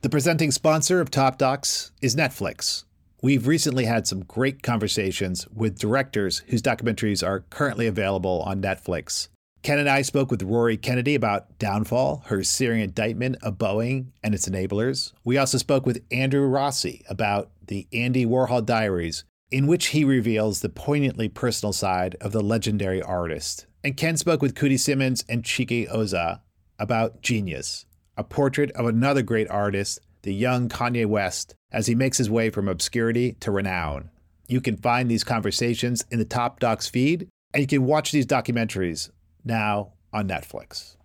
The presenting sponsor of Top Docs is Netflix. We've recently had some great conversations with directors whose documentaries are currently available on Netflix. Ken and I spoke with Rory Kennedy about Downfall, her searing indictment of Boeing and its enablers. We also spoke with Andrew Rossi about the Andy Warhol Diaries, in which he reveals the poignantly personal side of the legendary artist. And Ken spoke with Coodie Simmons and Chike Ozah about Genius, a portrait of another great artist, the young Kanye West, as he makes his way from obscurity to renown. You can find these conversations in the Top Docs feed, and you can watch these documentaries now on Netflix.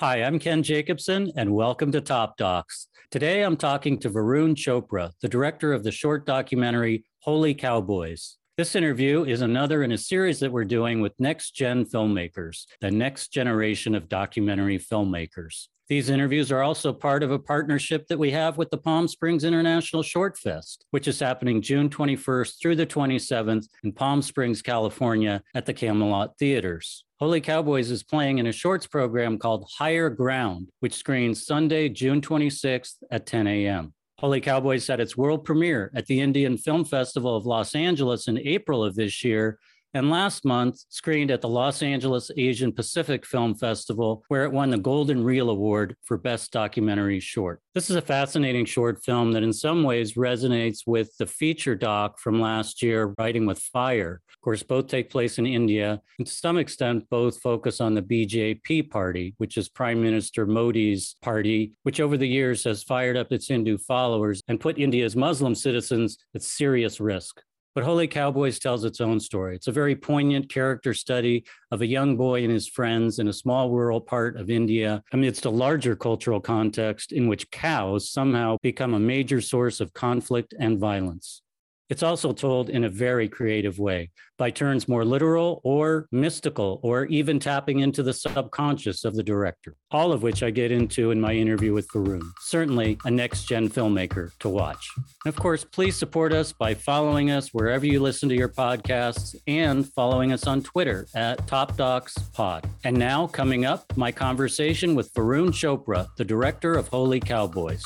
Hi, I'm Ken Jacobson, and welcome to Top Docs. Today I'm talking to Varun Chopra, the director of the short documentary Holy Cowboys. This interview is another in a series that we're doing with next gen filmmakers, the next generation of documentary filmmakers. These interviews are also part of a partnership that we have with the Palm Springs International Short Fest, which is happening June 21st through the 27th in Palm Springs, California at the Camelot Theaters. Holy Cowboys is playing in a shorts program called Higher Ground, which screens Sunday, June 26th at 10 a.m. Holy Cowboys had its world premiere at the Indian Film Festival of Los Angeles in April of this year and last month screened at the Los Angeles Asian Pacific Film Festival, where it won the Golden Reel Award for Best Documentary Short. This is a fascinating short film that, in some ways, resonates with the feature doc from last year, Writing with Fire. Of course, both take place in India, and to some extent, both focus on the BJP party, which is Prime Minister Modi's party, which over the years has fired up its Hindu followers and put India's Muslim citizens at serious risk. But Holy Cowboys tells its own story. It's a very poignant character study of a young boy and his friends in a small rural part of India amidst a larger cultural context in which cows somehow become a major source of conflict and violence. It's also told in a very creative way, by turns more literal or mystical, or even tapping into the subconscious of the director, all of which I get into in my interview with Varun. Certainly a next gen filmmaker to watch. And of course, please support us by following us wherever you listen to your podcasts and following us on Twitter at Top Docs Pod. And now, coming up, my conversation with Varun Chopra, the director of Holy Cowboys.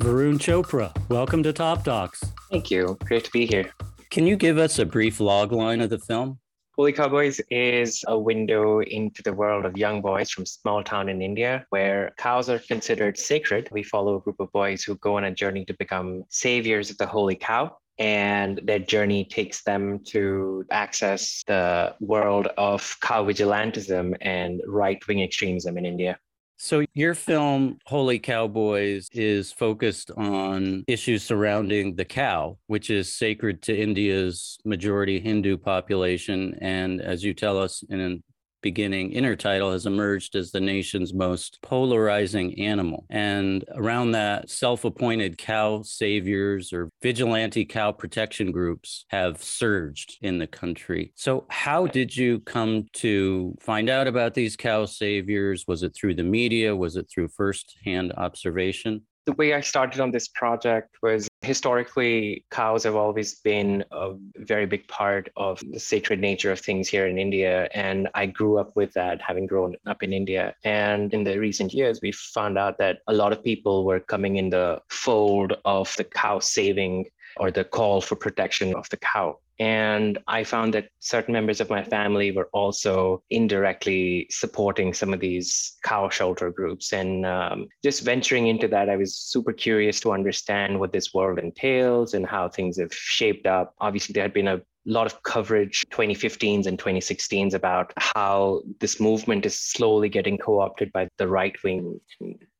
Varun Chopra, welcome to Top Docs. Thank you. Great to be here. Can you give us a brief logline of the film? Holy Cowboys is a window into the world of young boys from small town in India where cows are considered sacred. We follow a group of boys who go on a journey to become saviors of the holy cow. And their journey takes them to access the world of cow vigilantism and right wing extremism in India. So, your film, Holy Cowboys, is focused on issues surrounding the cow, which is sacred to India's majority Hindu population. And as you tell us in beginning intertitle has emerged as the nation's most polarizing animal. And around that, self appointed cow saviors or vigilante cow protection groups have surged in the country. So, how did you come to find out about these cow saviors? Was it through the media? Was it through firsthand observation? the way I started on this project was historically, cows have always been a very big part of the sacred nature of things here in India. And I grew up with that, having grown up in India. And in the recent years, we found out that a lot of people were coming in the fold of the cow saving or the call for protection of the cow. And I found that certain members of my family were also indirectly supporting some of these cow shelter groups. And um, just venturing into that, I was super curious to understand what this world entails and how things have shaped up. Obviously, there had been a lot of coverage 2015s and 2016s about how this movement is slowly getting co-opted by the right wing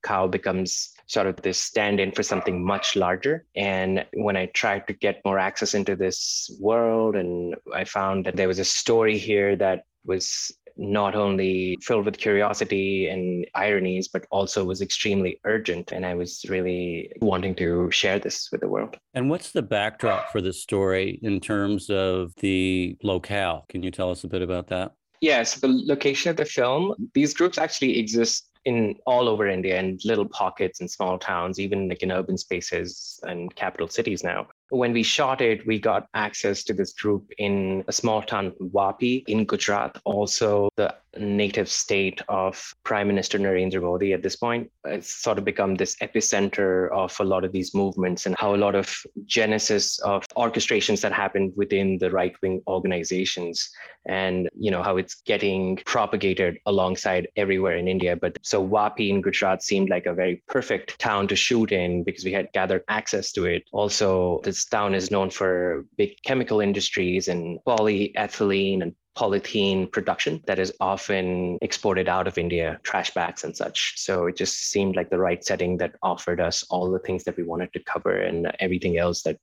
cow becomes sort of this stand in for something much larger. And when I tried to get more access into this world, and I found that there was a story here that was not only filled with curiosity and ironies, but also was extremely urgent. And I was really wanting to share this with the world. And what's the backdrop for this story in terms of the locale? Can you tell us a bit about that? Yes, yeah, so the location of the film, these groups actually exist in all over India and little pockets and small towns, even like in urban spaces and capital cities now. When we shot it, we got access to this group in a small town, Vapi, in Gujarat, also the native state of Prime Minister Narendra Modi at this point. It's sort of become this epicenter of a lot of these movements and how a lot of genesis of orchestrations that happened within the right wing organizations and you know how it's getting propagated alongside everywhere in India. But so Vapi in Gujarat seemed like a very perfect town to shoot in because we had gathered access to it. Also, this town is known for big chemical industries and polyethylene and polythene production that is often exported out of India, trash bags and such. So it just seemed like the right setting that offered us all the things that we wanted to cover and everything else that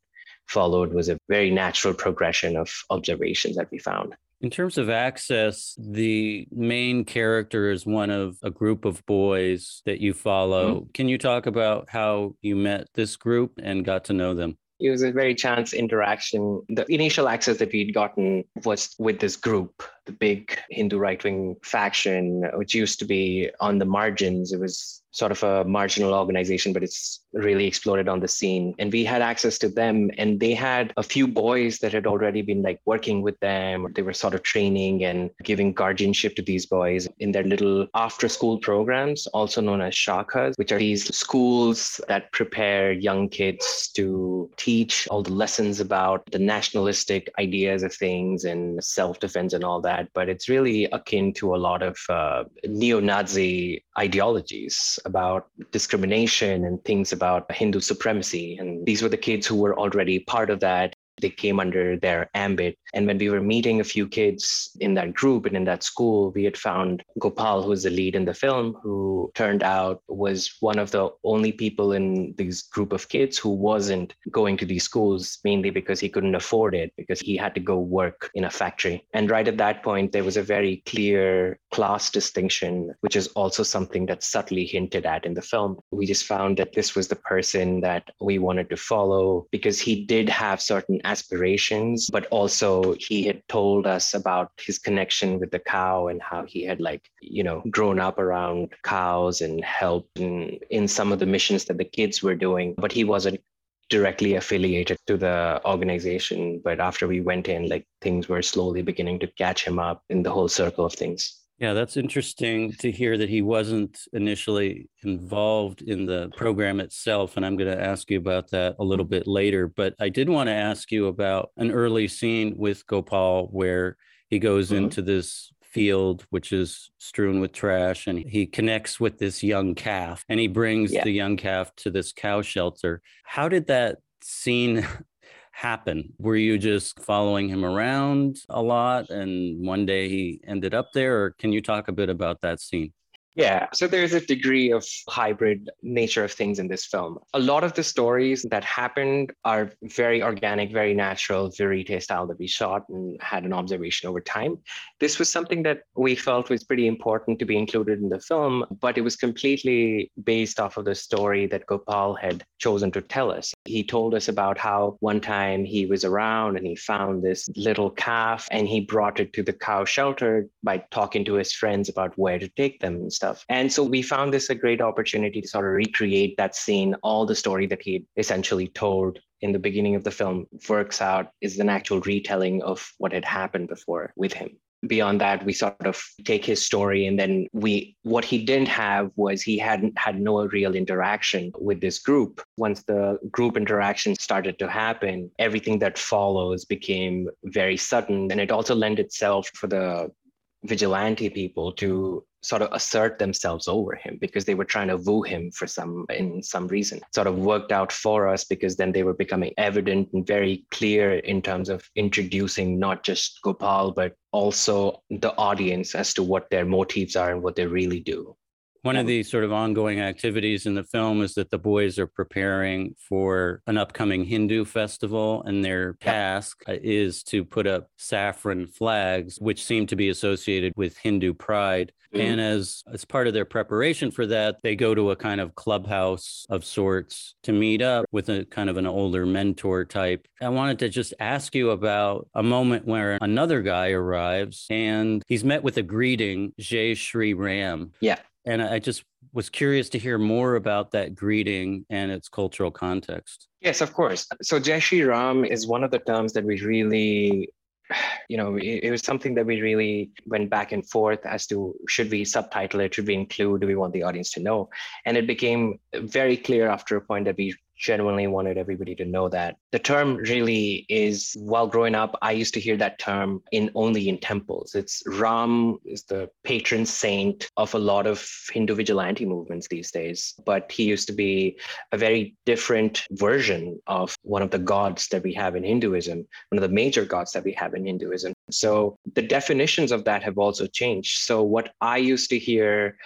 followed was a very natural progression of observations that we found. In terms of access, the main character is one of a group of boys that you follow. Mm-hmm. Can you talk about how you met this group and got to know them? It was a very chance interaction. The initial access that we'd gotten was with this group, the big Hindu right wing faction, which used to be on the margins. It was sort of a marginal organization, but it's really exploded on the scene. And we had access to them, and they had a few boys that had already been like working with them. They were sort of training and giving guardianship to these boys in their little after school programs, also known as shakhas, which are these schools that prepare young kids to teach all the lessons about the nationalistic ideas of things and self defense and all that. But it's really akin to a lot of uh, neo Nazi ideologies about discrimination and things about Hindu supremacy. And these were the kids who were already part of that they came under their ambit. And when we were meeting a few kids in that group and in that school, we had found Gopal, who was the lead in the film, who turned out was one of the only people in this group of kids who wasn't going to these schools, mainly because he couldn't afford it, because he had to go work in a factory. And right at that point, there was a very clear class distinction, which is also something that's subtly hinted at in the film. We just found that this was the person that we wanted to follow because he did have certain aspirations, but also he had told us about his connection with the cow and how he had like, you know, grown up around cows and helped in, in some of the missions that the kids were doing, but he wasn't directly affiliated to the organization. But after we went in, like things were slowly beginning to catch him up in the whole circle of things. Yeah, that's interesting to hear that he wasn't initially involved in the program itself. And I'm going to ask you about that a little bit later. But I did want to ask you about an early scene with Gopal where he goes mm-hmm. into this field, which is strewn with trash, and he connects with this young calf and he brings yeah. the young calf to this cow shelter. How did that scene happen? Were you just following him around a lot and one day he ended up there? Or can you talk a bit about that scene? Yeah, so there's a degree of hybrid nature of things in this film. A lot of the stories that happened are very organic, very natural, verite style that we shot and had an observation over time. This was something that we felt was pretty important to be included in the film, but it was completely based off of the story that Gopal had chosen to tell us. He told us about how one time he was around and he found this little calf and he brought it to the cow shelter by talking to his friends about where to take them and stuff. And so we found this a great opportunity to sort of recreate that scene, all the story that he essentially told in the beginning of the film works out is an actual retelling of what had happened before with him beyond that we sort of take his story and then we what he didn't have was he hadn't had no real interaction with this group. Once the group interaction started to happen everything that follows became very sudden and it also lent itself for the vigilante people to sort of assert themselves over him because they were trying to woo him for some in some reason. Sort of worked out for us because then they were becoming evident and very clear in terms of introducing not just gopal but also the audience as to what their motives are and what they really do one of the sort of ongoing activities in the film is that the boys are preparing for an upcoming Hindu festival, and their task is to put up saffron flags, which seem to be associated with Hindu pride. Mm. And as as part of their preparation for that, they go to a kind of clubhouse of sorts to meet up with a kind of an older mentor type. I wanted to just ask you about a moment where another guy arrives and he's met with a greeting, Jai Shri Ram. Yeah. And I just was curious to hear more about that greeting and its cultural context. Yes, of course. So Jai Shri Ram is one of the terms that we really you know, it, it, was something that we really went back and forth as to should we subtitle it, should we include, do we want the audience to know? And it became very clear after a point that we genuinely wanted everybody to know that. The term really is, while growing up, I used to hear that term in only in temples. It's Ram is the patron saint of a lot of Hindu vigilante movements these days, but he used to be a very different version of one of the gods that we have in Hinduism, one of the major gods that we have in Hinduism. So the definitions of that have also changed. So what I used to hear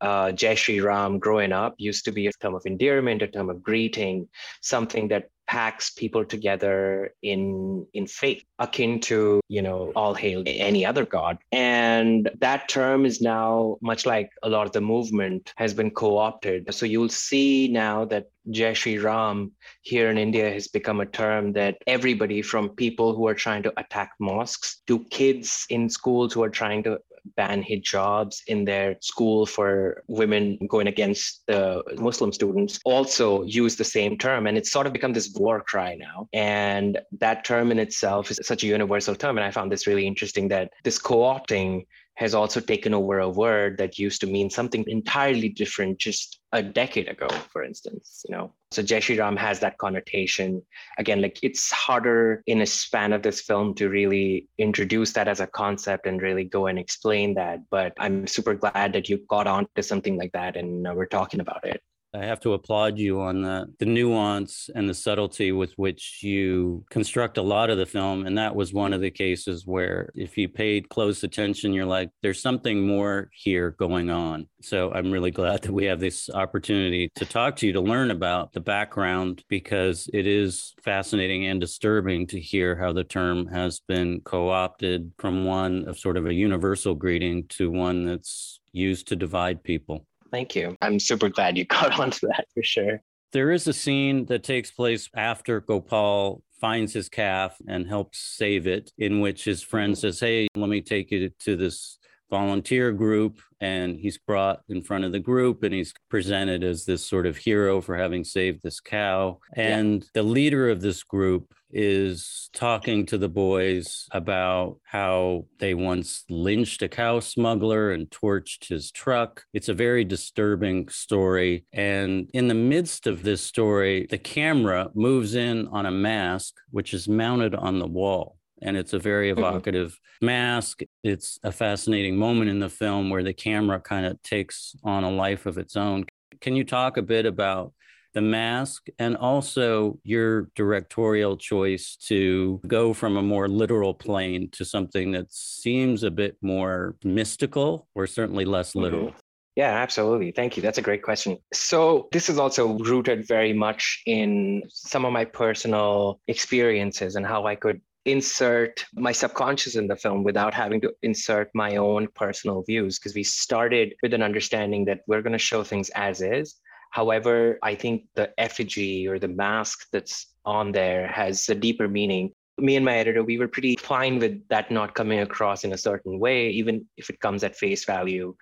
uh, Jai Shri Ram growing up used to be a term of endearment, a term of greeting, something that packs people together in in faith akin to you know all hail any other god. And that term is now much like a lot of the movement has been co-opted. So you'll see now that Jai Shri Ram here in India has become a term that everybody from people who are trying to attack mosques to kids in schools who are trying to ban hijabs in their school for women going against the Muslim students also use the same term. And it's sort of become this war cry now. And that term in itself is such a universal term. And I found this really interesting that this co opting has also taken over a word that used to mean something entirely different just a decade ago, for instance, you know. So Jai Ram has that connotation. Again, like it's harder in a span of this film to really introduce that as a concept and really go and explain that. But I'm super glad that you got on to something like that and uh, we're talking about it. I have to applaud you on the, the nuance and the subtlety with which you construct a lot of the film. And that was one of the cases where, if you paid close attention, you're like, there's something more here going on. So I'm really glad that we have this opportunity to talk to you to learn about the background because it is fascinating and disturbing to hear how the term has been co opted from one of sort of a universal greeting to one that's used to divide people. Thank you. I'm super glad you caught on to that for sure. There is a scene that takes place after Gopal finds his calf and helps save it, in which his friend says, Hey, let me take you to this volunteer group and he's brought in front of the group and he's presented as this sort of hero for having saved this cow and yeah. the leader of this group is talking to the boys about how they once lynched a cow smuggler and torched his truck. It's a very disturbing story. And in the midst of this story, the camera moves in on a mask, which is mounted on the wall and it's a very mm-hmm. evocative mm-hmm. mask. It's a fascinating moment in the film where the camera kind of takes on a life of its own. Can you talk a bit about the mask and also your directorial choice to go from a more literal plane to something that seems a bit more mystical or certainly less mm-hmm. literal? Mm-hmm. Yeah, absolutely. Thank you. That's a great question. So, this is also rooted very much in some of my personal experiences and how I could insert my subconscious in the film without having to insert my own personal views because we started with an understanding that we're going to show things as is however i think the effigy or the mask that's on there has a deeper meaning me and my editor we were pretty fine with that not coming across in a certain way even if it comes at face value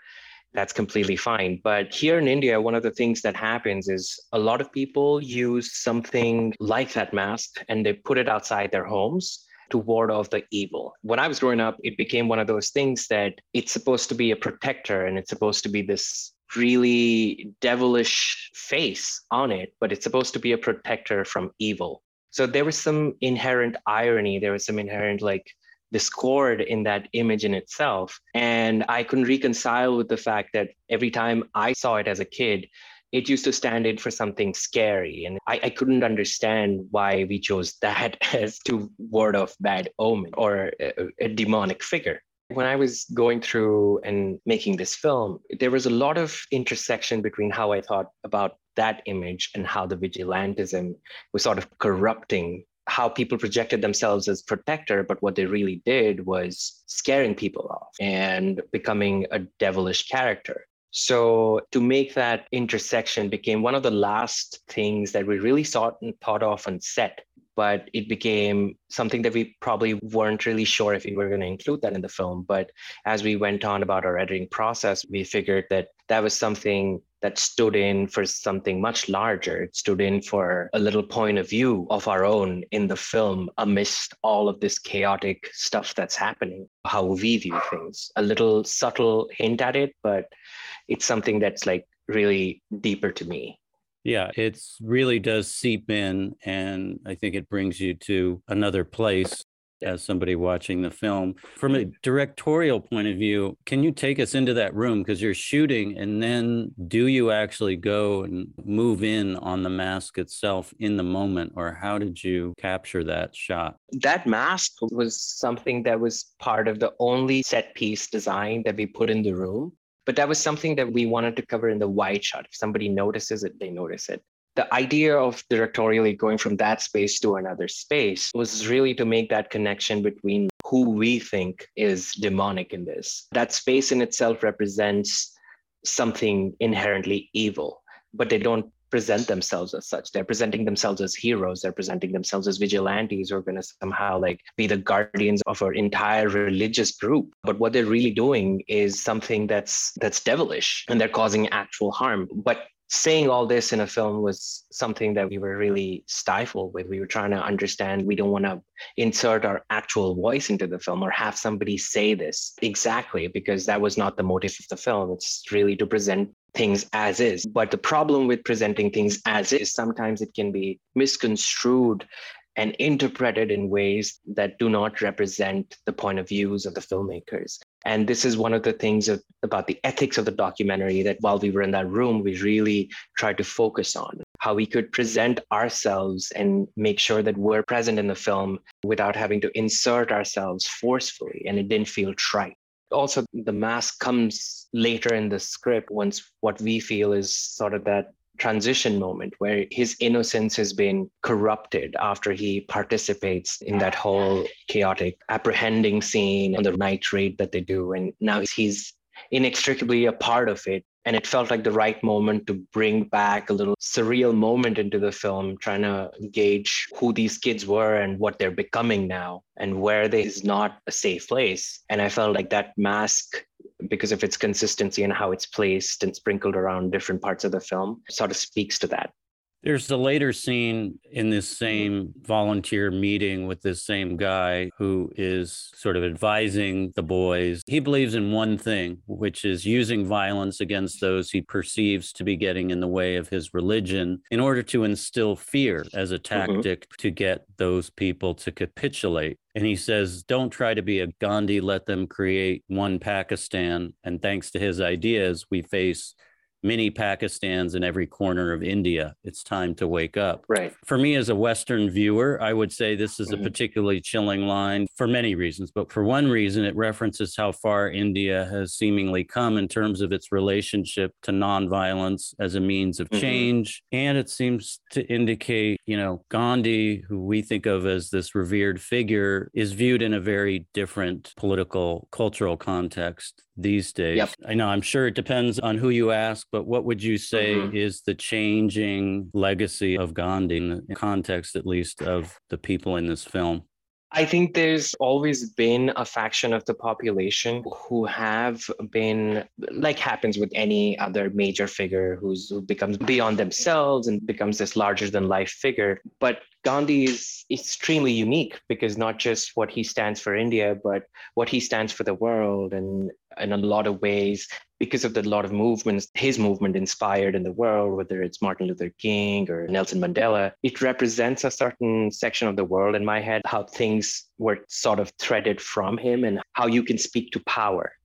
that's completely fine. But here in India, one of the things that happens is a lot of people use something like that mask and they put it outside their homes to ward off the evil. When I was growing up, it became one of those things that it's supposed to be a protector and it's supposed to be this really devilish face on it, but it's supposed to be a protector from evil. So there was some inherent irony, there was some inherent like discord in that image in itself. And I couldn't reconcile with the fact that every time I saw it as a kid, it used to stand in for something scary. And I, I couldn't understand why we chose that as to word of bad omen or a, a demonic figure. When I was going through and making this film, there was a lot of intersection between how I thought about that image and how the vigilantism was sort of corrupting how people projected themselves as protector, but what they really did was scaring people off and becoming a devilish character. So to make that intersection became one of the last things that we really sought and thought of on set. But it became something that we probably weren't really sure if we were going to include that in the film. But as we went on about our editing process, we figured that that was something that stood in for something much larger. It stood in for a little point of view of our own in the film amidst all of this chaotic stuff that's happening, how we view things. A little subtle hint at it, but it's something that's like really deeper to me. Yeah, it really does seep in, and I think it brings you to another place as somebody watching the film. From a directorial point of view, can you take us into that room because you're shooting and then do you actually go and move in on the mask itself in the moment or how did you capture that shot? That mask was something that was part of the only set piece design that we put in the room. But that was something that we wanted to cover in the wide shot. If somebody notices it, they notice it the idea of directorially going from that space to another space was really to make that connection between who we think is demonic in this. That space in itself represents something inherently evil, but they don't present themselves as such. They're presenting themselves as heroes. They're presenting themselves as vigilantes who are going to somehow like be the guardians of our entire religious group. But what they're really doing is something that's that's devilish and they're causing actual harm. But saying all this in a film was something that we were really stifled with. We were trying to understand. We don't want to insert our actual voice into the film or have somebody say this exactly because that was not the motive of the film. It's really to present things as is. But the problem with presenting things as is, sometimes it can be misconstrued and interpreted in ways that do not represent the point of views of the filmmakers. And this is one of the things of, about the ethics of the documentary that while we were in that room, we really tried to focus on how we could present ourselves and make sure that we're present in the film without having to insert ourselves forcefully. And it didn't feel trite. Also, the mask comes later in the script once what we feel is sort of that transition moment where his innocence has been corrupted after he participates in that whole chaotic apprehending scene on the night raid that they do. And now he's inextricably a part of it and it felt like the right moment to bring back a little surreal moment into the film trying to gauge who these kids were and what they're becoming now and where there is not a safe place and i felt like that mask because of its consistency and how it's placed and sprinkled around different parts of the film sort of speaks to that there's a later scene in this same volunteer meeting with this same guy who is sort of advising the boys. He believes in one thing, which is using violence against those he perceives to be getting in the way of his religion in order to instill fear as a mm-hmm. tactic mm-hmm. to get those people to capitulate. And he says, Don't try to be a Gandhi, let them create one Pakistan. And thanks to his ideas, we face many Pakistans in every corner of India. It's time to wake up. Right. For me, as a Western viewer, I would say this is mm-hmm. a particularly chilling line for many reasons. But for one reason, it references how far India has seemingly come in terms of its relationship to nonviolence as a means of mm-hmm. change. And it seems to indicate, you know, Gandhi, who we think of as this revered figure, is viewed in a very different political, cultural context these days. Yep. I know, I'm sure it depends on who you ask, but what would you say mm-hmm. is the changing legacy of Gandhi in the context, at least, of the people in this film? I think there's always been a faction of the population who have been, like happens with any other major figure who's, who becomes beyond themselves and becomes this larger than life figure. But Gandhi is extremely unique because not just what he stands for India, but what he stands for the world. And in a lot of ways, because of the lot of movements his movement inspired in the world, whether it's Martin Luther King or Nelson Mandela, it represents a certain section of the world in my head, how things were sort of threaded from him and how you can speak to power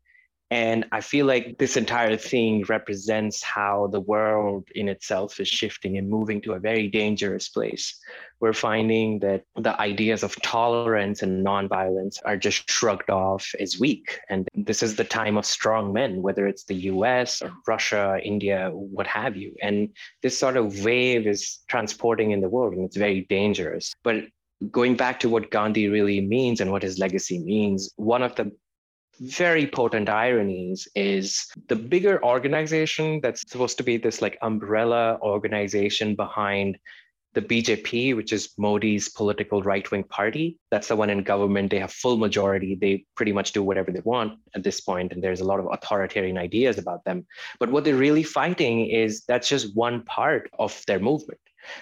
and I feel like this entire thing represents how the world in itself is shifting and moving to a very dangerous place. We're finding that the ideas of tolerance and nonviolence are just shrugged off as weak. And this is the time of strong men, whether it's the US or Russia, India, what have you. And this sort of wave is transporting in the world and it's very dangerous. But going back to what Gandhi really means and what his legacy means, one of the very potent ironies is the bigger organization that's supposed to be this like umbrella organization behind the BJP, which is Modi's political right wing party. That's the one in government. They have full majority. They pretty much do whatever they want at this point, and there's a lot of authoritarian ideas about them. But what they're really fighting is that's just one part of their movement.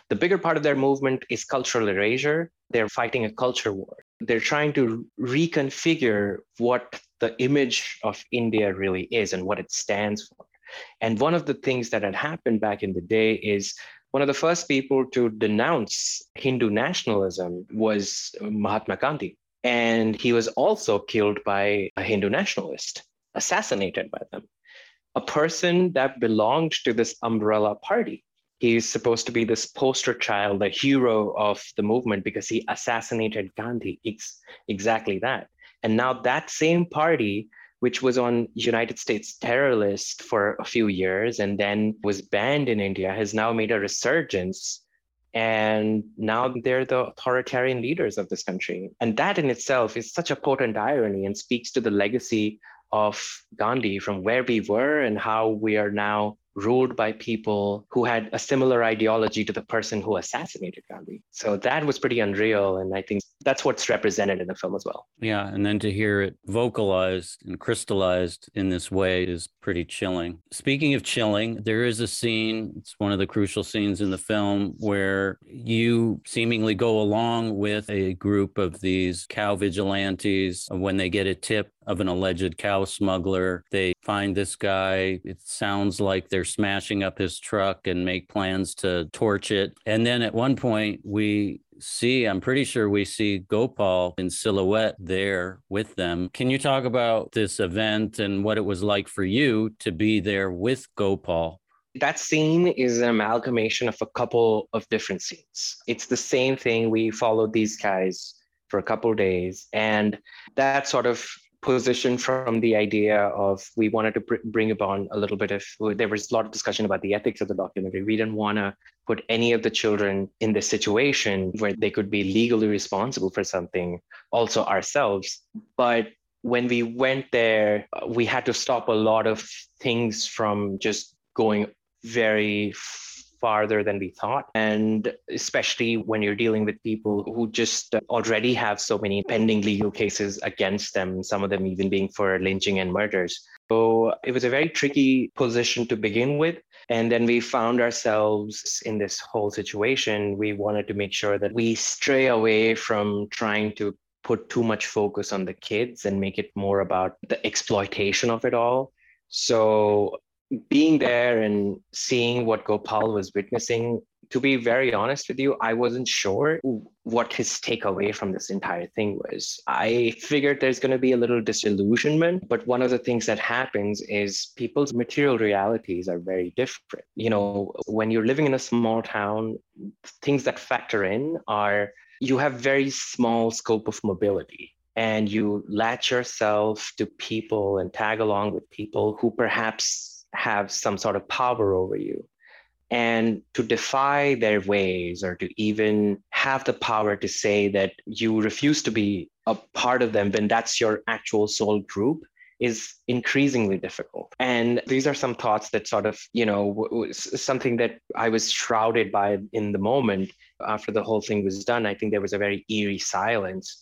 The bigger part of their movement is cultural erasure. They're fighting a culture war. They're trying to reconfigure what the image of India really is and what it stands for. And one of the things that had happened back in the day is one of the first people to denounce Hindu nationalism was Mahatma Gandhi. And he was also killed by a Hindu nationalist, assassinated by them. A person that belonged to this umbrella party. He's supposed to be this poster child, the hero of the movement because he assassinated Gandhi. It's exactly that. And now that same party which was on United States terror list for a few years and then was banned in India, has now made a resurgence. And now they're the authoritarian leaders of this country. And that in itself is such a potent irony and speaks to the legacy of Gandhi from where we were and how we are now ruled by people who had a similar ideology to the person who assassinated Gandhi. So that was pretty unreal. And I think that's what's represented in the film as well. Yeah. And then to hear it vocalized and crystallized in this way is pretty chilling. Speaking of chilling, there is a scene, it's one of the crucial scenes in the film where you seemingly go along with a group of these cow vigilantes when they get a tip of an alleged cow smuggler. They find this guy. It sounds like they're smashing up his truck and make plans to torch it. And then at one point, we see, I'm pretty sure we see Gopal in silhouette there with them. Can you talk about this event and what it was like for you to be there with Gopal? That scene is an amalgamation of a couple of different scenes. It's the same thing. We followed these guys for a couple days, and that sort of position from the idea of we wanted to br- bring upon a little bit of there was a lot of discussion about the ethics of the documentary. We didn't want to put any of the children in this situation where they could be legally responsible for something also ourselves. But when we went there we had to stop a lot of things from just going very farther than we thought. And especially when you're dealing with people who just already have so many pending legal cases against them, some of them even being for lynching and murders. So it was a very tricky position to begin with. And then we found ourselves in this whole situation. We wanted to make sure that we stray away from trying to put too much focus on the kids and make it more about the exploitation of it all. So being there and seeing what Gopal was witnessing, to be very honest with you, I wasn't sure what his takeaway from this entire thing was. I figured there's going to be a little disillusionment, but one of the things that happens is people's material realities are very different. You know, when you're living in a small town, things that factor in are you have very small scope of mobility and you latch yourself to people and tag along with people who perhaps have some sort of power over you. And to defy their ways or to even have the power to say that you refuse to be a part of them when that's your actual soul group is increasingly difficult. And these are some thoughts that sort of, you know, something that I was shrouded by in the moment after the whole thing was done. I think there was a very eerie silence,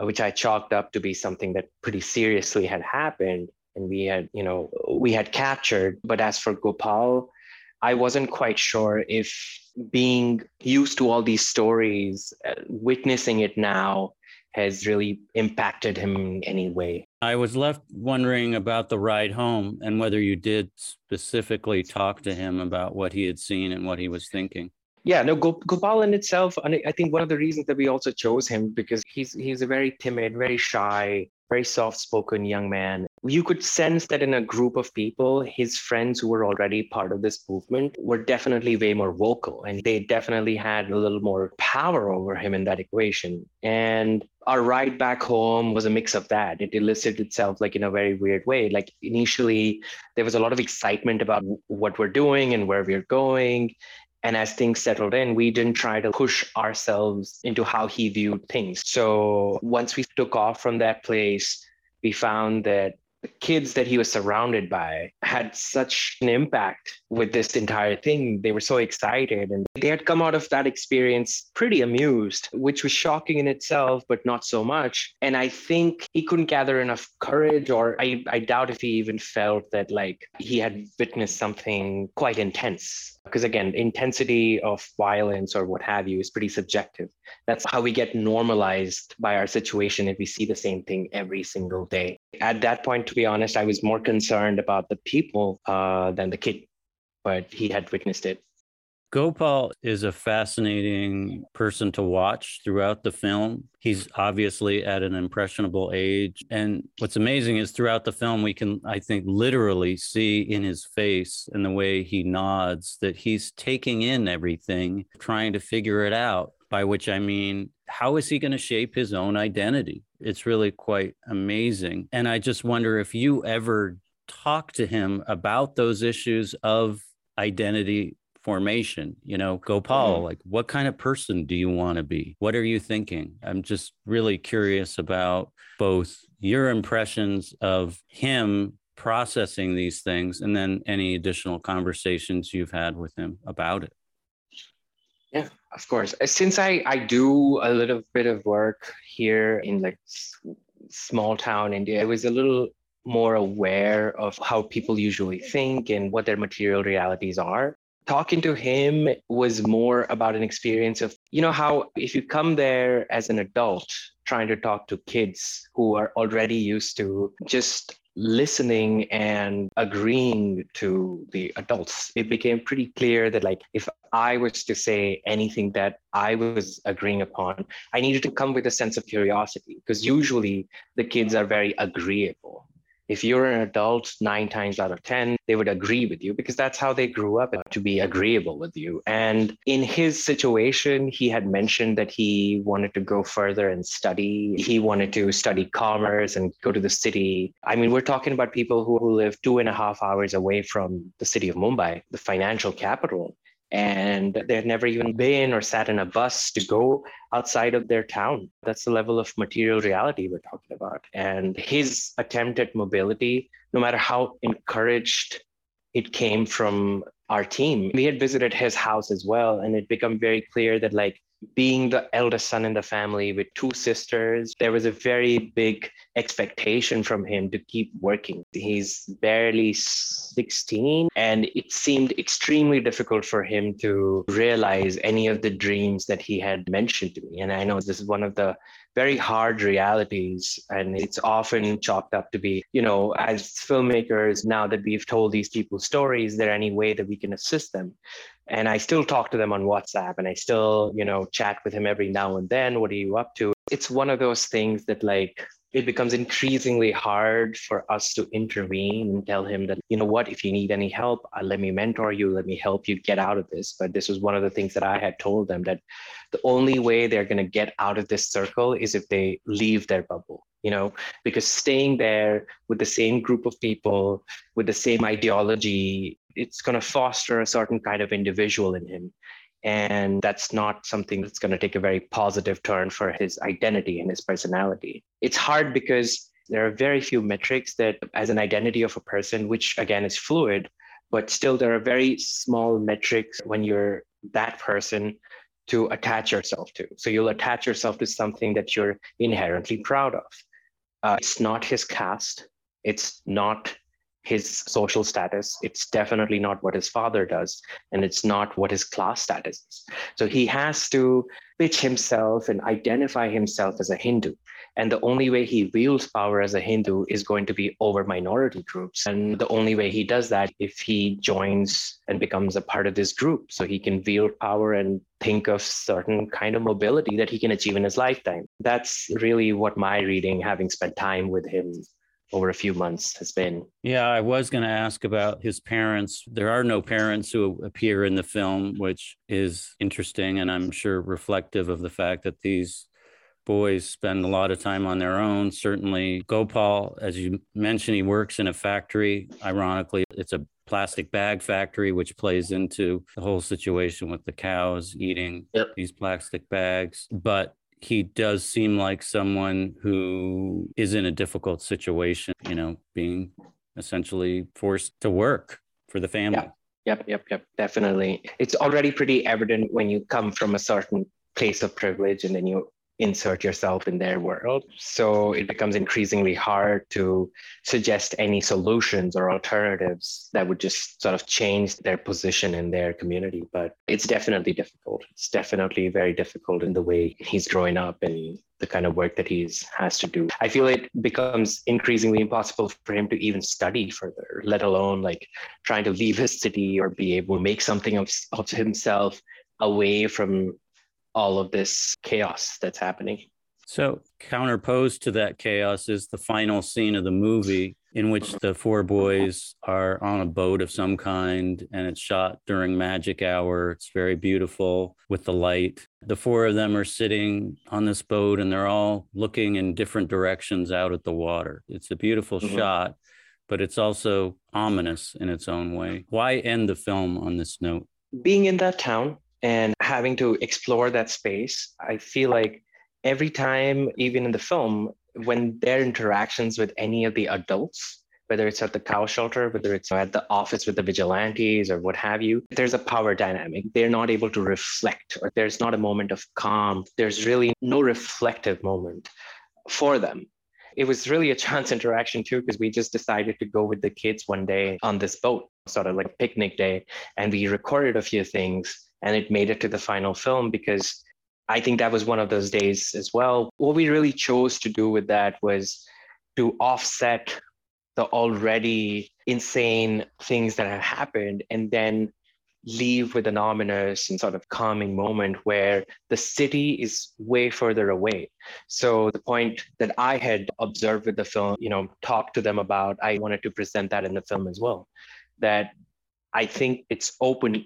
uh, which I chalked up to be something that pretty seriously had happened and we had you know we had captured. But as for gopal i wasn't quite sure if being used to all these stories uh, witnessing it now has really impacted him in any way. I was left wondering about the ride home and whether you did specifically talk to him about what he had seen and what he was thinking. Yeah no gopal in itself i think one of the reasons that we also chose him because he's he's a very timid very shy very soft spoken young man. You could sense that in a group of people, his friends who were already part of this movement were definitely way more vocal and they definitely had a little more power over him in that equation. And our ride back home was a mix of that. It elicited itself like in a very weird way. Like initially, there was a lot of excitement about what we're doing and where we're going. And as things settled in, we didn't try to push ourselves into how he viewed things. So once we took off from that place, we found that the kids that he was surrounded by had such an impact with this entire thing. They were so excited and they had come out of that experience pretty amused, which was shocking in itself, but not so much. And I think he couldn't gather enough courage, or I, I doubt if he even felt that like he had witnessed something quite intense because again intensity of violence or what have you is pretty subjective that's how we get normalized by our situation if we see the same thing every single day at that point to be honest i was more concerned about the people uh, than the kid but he had witnessed it Gopal is a fascinating person to watch throughout the film. He's obviously at an impressionable age. And what's amazing is throughout the film, we can, I think, literally see in his face and the way he nods that he's taking in everything, trying to figure it out. By which I mean, how is he going to shape his own identity? It's really quite amazing. And I just wonder if you ever talk to him about those issues of identity formation you know gopal mm-hmm. like what kind of person do you want to be what are you thinking i'm just really curious about both your impressions of him processing these things and then any additional conversations you've had with him about it yeah of course. Uh, since i i do a little bit of work here in like small town india i was a little more aware of how people usually think and what their material realities are. Talking to him was more about an experience of you know how if you come there as an adult trying to talk to kids who are already used to just listening and agreeing to the adults it became pretty clear that like if i was to say anything that i was agreeing upon i needed to come with a sense of curiosity because usually the kids are very agreeable if you're an adult nine times out of 10, they would agree with you because that's how they grew up to be agreeable with you. And in his situation, he had mentioned that he wanted to go further and study. He wanted to study commerce and go to the city. I mean, we're talking about people who live two and a half hours away from the city of Mumbai, the financial capital and they had never even been or sat in a bus to go outside of their town. That's the level of material reality we're talking about. And his attempt at mobility, no matter how encouraged it came from our team, we had visited his house as well, and it became very clear that like being the eldest son in the family with two sisters, there was a very big expectation from him to keep working. He's barely 16, and it seemed extremely difficult for him to realize any of the dreams that he had mentioned to me. And I know this is one of the very hard realities, and it's often chalked up to be, you know, as filmmakers, now that we've told these people stories, is there any way that we can assist them? And i still talk to them on whatsapp and i still you know chat with him every now and then what are you up to? It's one of those things that like it becomes increasingly hard for us to intervene and tell him that you know what? If you need any help uh, let me mentor you let me help you get out of this. But this was one of the things that i had told them that the only way they're going to get out of this circle is if they leave their bubble you know? Because staying there with the same group of people with the same ideology it's going to foster a certain kind of individual in him. And that's not something that's going to take a very positive turn for his identity and his personality. It's hard because there are very few metrics that, as an identity of a person, which again is fluid, but still there are very small metrics when you're that person to attach yourself to. So you'll attach yourself to something that you're inherently proud of. Uh, it's not his caste. It's not his social status. It's definitely not what his father does, and it's not what his class status is. So he has to pitch himself and identify himself as a Hindu. And the only way he wields power as a Hindu is going to be over minority groups. And the only way he does that if he joins and becomes a part of this group. So he can wield power and think of certain kind of mobility that he can achieve in his lifetime. That's really what my reading, having spent time with him, over a few months has been. Yeah, I was going to ask about his parents. There are no parents who appear in the film, which is interesting and I'm sure reflective of the fact that these boys spend a lot of time on their own. Certainly, Gopal, as you mentioned, he works in a factory. Ironically, it's a plastic bag factory, which plays into the whole situation with the cows eating yep. these plastic bags. But he does seem like someone who is in a difficult situation, you know, being essentially forced to work for the family. Yeah. Yep, yep, yep, definitely. It's already pretty evident when you come from a certain place of privilege and then you insert yourself in their world. So it becomes increasingly hard to suggest any solutions or alternatives that would just sort of change their position in their community. But it's definitely difficult. It's definitely very difficult in the way he's growing up and the kind of work that he's has to do. I feel it becomes increasingly impossible for him to even study further, let alone like trying to leave his city or be able to make something of, of himself away from all of this chaos that's happening. So, counterposed to that chaos is the final scene of the movie in which the four boys are on a boat of some kind and it's shot during magic hour. It's very beautiful with the light. The four of them are sitting on this boat and they're all looking in different directions out at the water. It's a beautiful mm-hmm. shot, but it's also ominous in its own way. Why end the film on this note? Being in that town and having to explore that space i feel like every time even in the film when their interactions with any of the adults whether it's at the cow shelter whether it's at the office with the vigilantes or what have you there's a power dynamic. They're not able to reflect or there's not a moment of calm. There's really no reflective moment for them. It was really a chance interaction too because we just decided to go with the kids one day on this boat sort of like picnic day and we recorded a few things and it made it to the final film because I think that was one of those days as well. What we really chose to do with that was to offset the already insane things that have happened and then leave with an ominous and sort of calming moment where the city is way further away. So the point that I had observed with the film, you know, talked to them about, I wanted to present that in the film as well. That I think it's open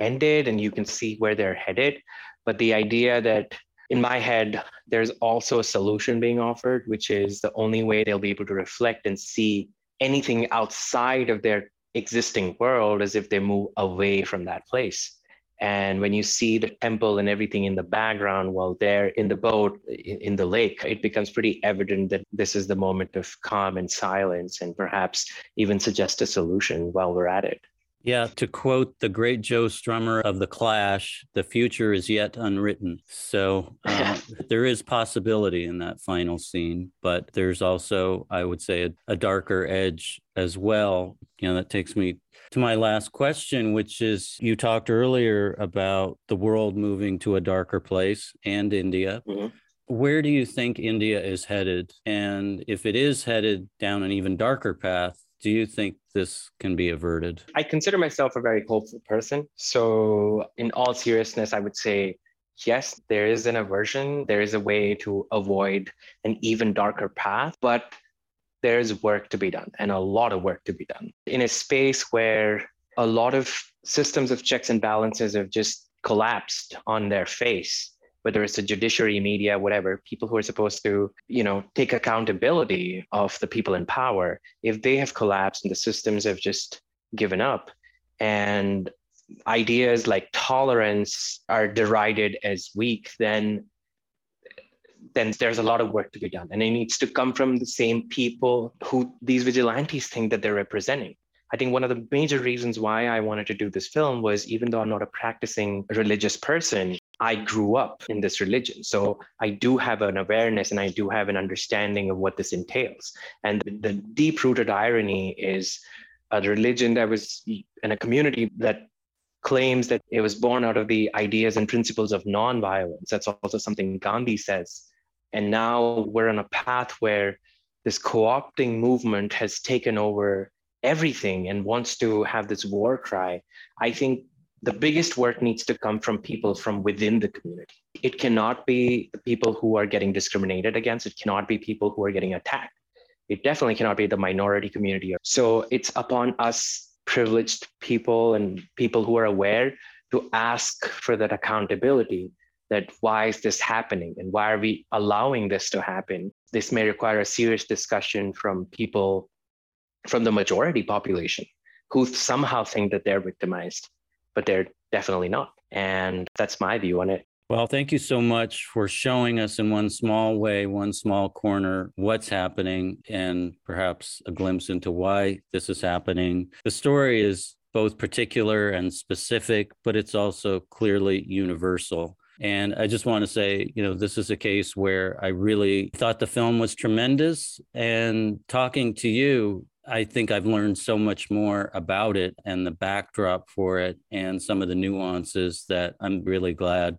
ended and you can see where they're headed. But the idea that in my head, there's also a solution being offered, which is the only way they'll be able to reflect and see anything outside of their existing world is if they move away from that place. And when you see the temple and everything in the background while they're in the boat in the lake, it becomes pretty evident that this is the moment of calm and silence and perhaps even suggest a solution while we're at it. Yeah, to quote the great Joe Strummer of The Clash, the future is yet unwritten. So uh, there is possibility in that final scene, but there's also, I would say, a, a darker edge as well. You know, that takes me to my last question, which is you talked earlier about the world moving to a darker place and India. Mm-hmm where do you think India is headed? And if it is headed down an even darker path, do you think this can be averted? I consider myself a very hopeful person. So, in all seriousness, I would say yes, there is an aversion. There is a way to avoid an even darker path, but there's work to be done and a lot of work to be done in a space where a lot of systems of checks and balances have just collapsed on their face whether it's the judiciary, media, whatever, people who are supposed to, you know, take accountability of the people in power, if they have collapsed and the systems have just given up, and ideas like tolerance are derided as weak, then then there's a lot of work to be done. And it needs to come from the same people who these vigilantes think that they're representing. I think one of the major reasons why I wanted to do this film was even though I'm not a practicing religious person, I grew up in this religion. So I do have an awareness and I do have an understanding of what this entails. And the deep rooted irony is a religion that was in a community that claims that it was born out of the ideas and principles of nonviolence. That's also something Gandhi says. And now we're on a path where this co opting movement has taken over everything and wants to have this war cry. I think the biggest work needs to come from people from within the community. It cannot be people who are getting discriminated against. It cannot be people who are getting attacked. It definitely cannot be the minority community. So it's upon us privileged people and people who are aware to ask for that accountability that why is this happening and why are we allowing this to happen? This may require a serious discussion from people from the majority population who somehow think that they're victimized but they're definitely not. And that's my view on it. Well, thank you so much for showing us in one small way, one small corner, what's happening and perhaps a glimpse into why this is happening. The story is both particular and specific, but it's also clearly universal. And I just want to say, you know, this is a case where I really thought the film was tremendous. And talking to you, I think I've learned so much more about it and the backdrop for it and some of the nuances that I'm really glad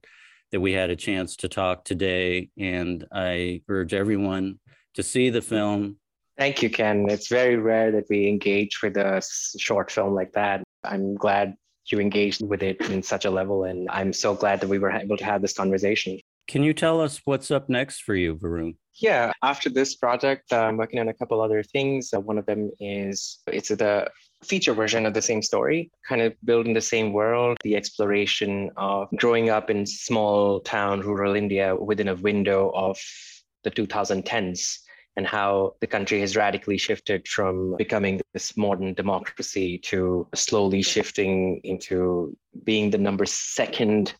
that we had a chance to talk today. And I urge everyone to see the film. Thank you, Ken. It's very rare that we engage with a short film like that. I'm glad you engaged with it in such a level. And I'm so glad that we were able to have this conversation. Can you tell us what's up next for you, Varun? Yeah, after this project, I'm working on a couple other things. Uh, one of them is it's the feature version of the same story, kind of building the same world, the exploration of growing up in small town rural India within a window of the 2010s and how the country has radically shifted from becoming this modern democracy to slowly shifting into being the number second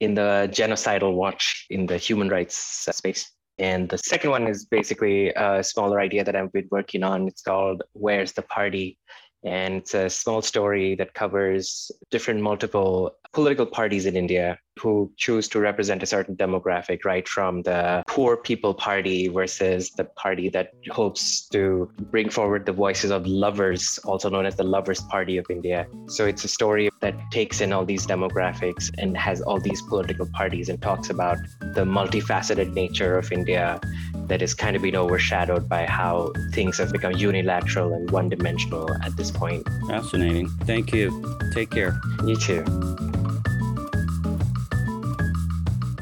in the genocidal watch in the human rights uh, space. And the second one is basically a smaller idea that I've been working on. It's called Where's the Party? And it's a small story that covers different multiple political parties in India who choose to represent a certain demographic, right from the poor people party versus the party that hopes to bring forward the voices of lovers, also known as the Lovers Party of India. So it's a story that takes in all these demographics and has all these political parties and talks about the multifaceted nature of India that is kind of been overshadowed by how things have become unilateral and one dimensional at this point. Fascinating. Thank you. Take care. You too.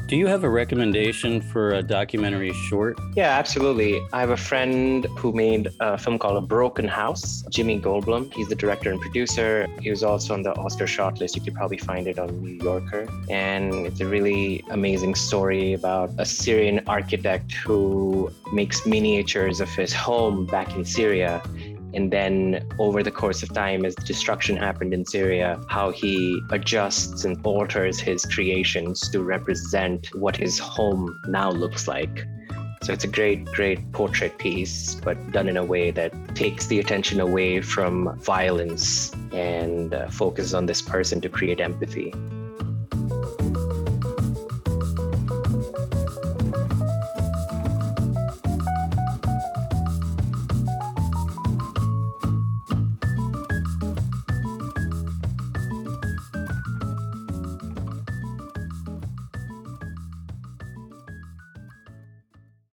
Do you have a recommendation for a documentary short? Yeah, absolutely. I have a friend who made a film called A Broken House, Jimmy Goldblum. He's the director and producer. He was also on the Oscar shortlist. You could probably find it on New Yorker. And it's a really amazing story about a Syrian architect who makes miniatures of his home back in Syria and then over the course of time as destruction happened in syria how he adjusts and alters his creations to represent what his home now looks like. So it's a great great portrait piece but done in a way that takes the attention away from violence and uh, focuses on this person to create empathy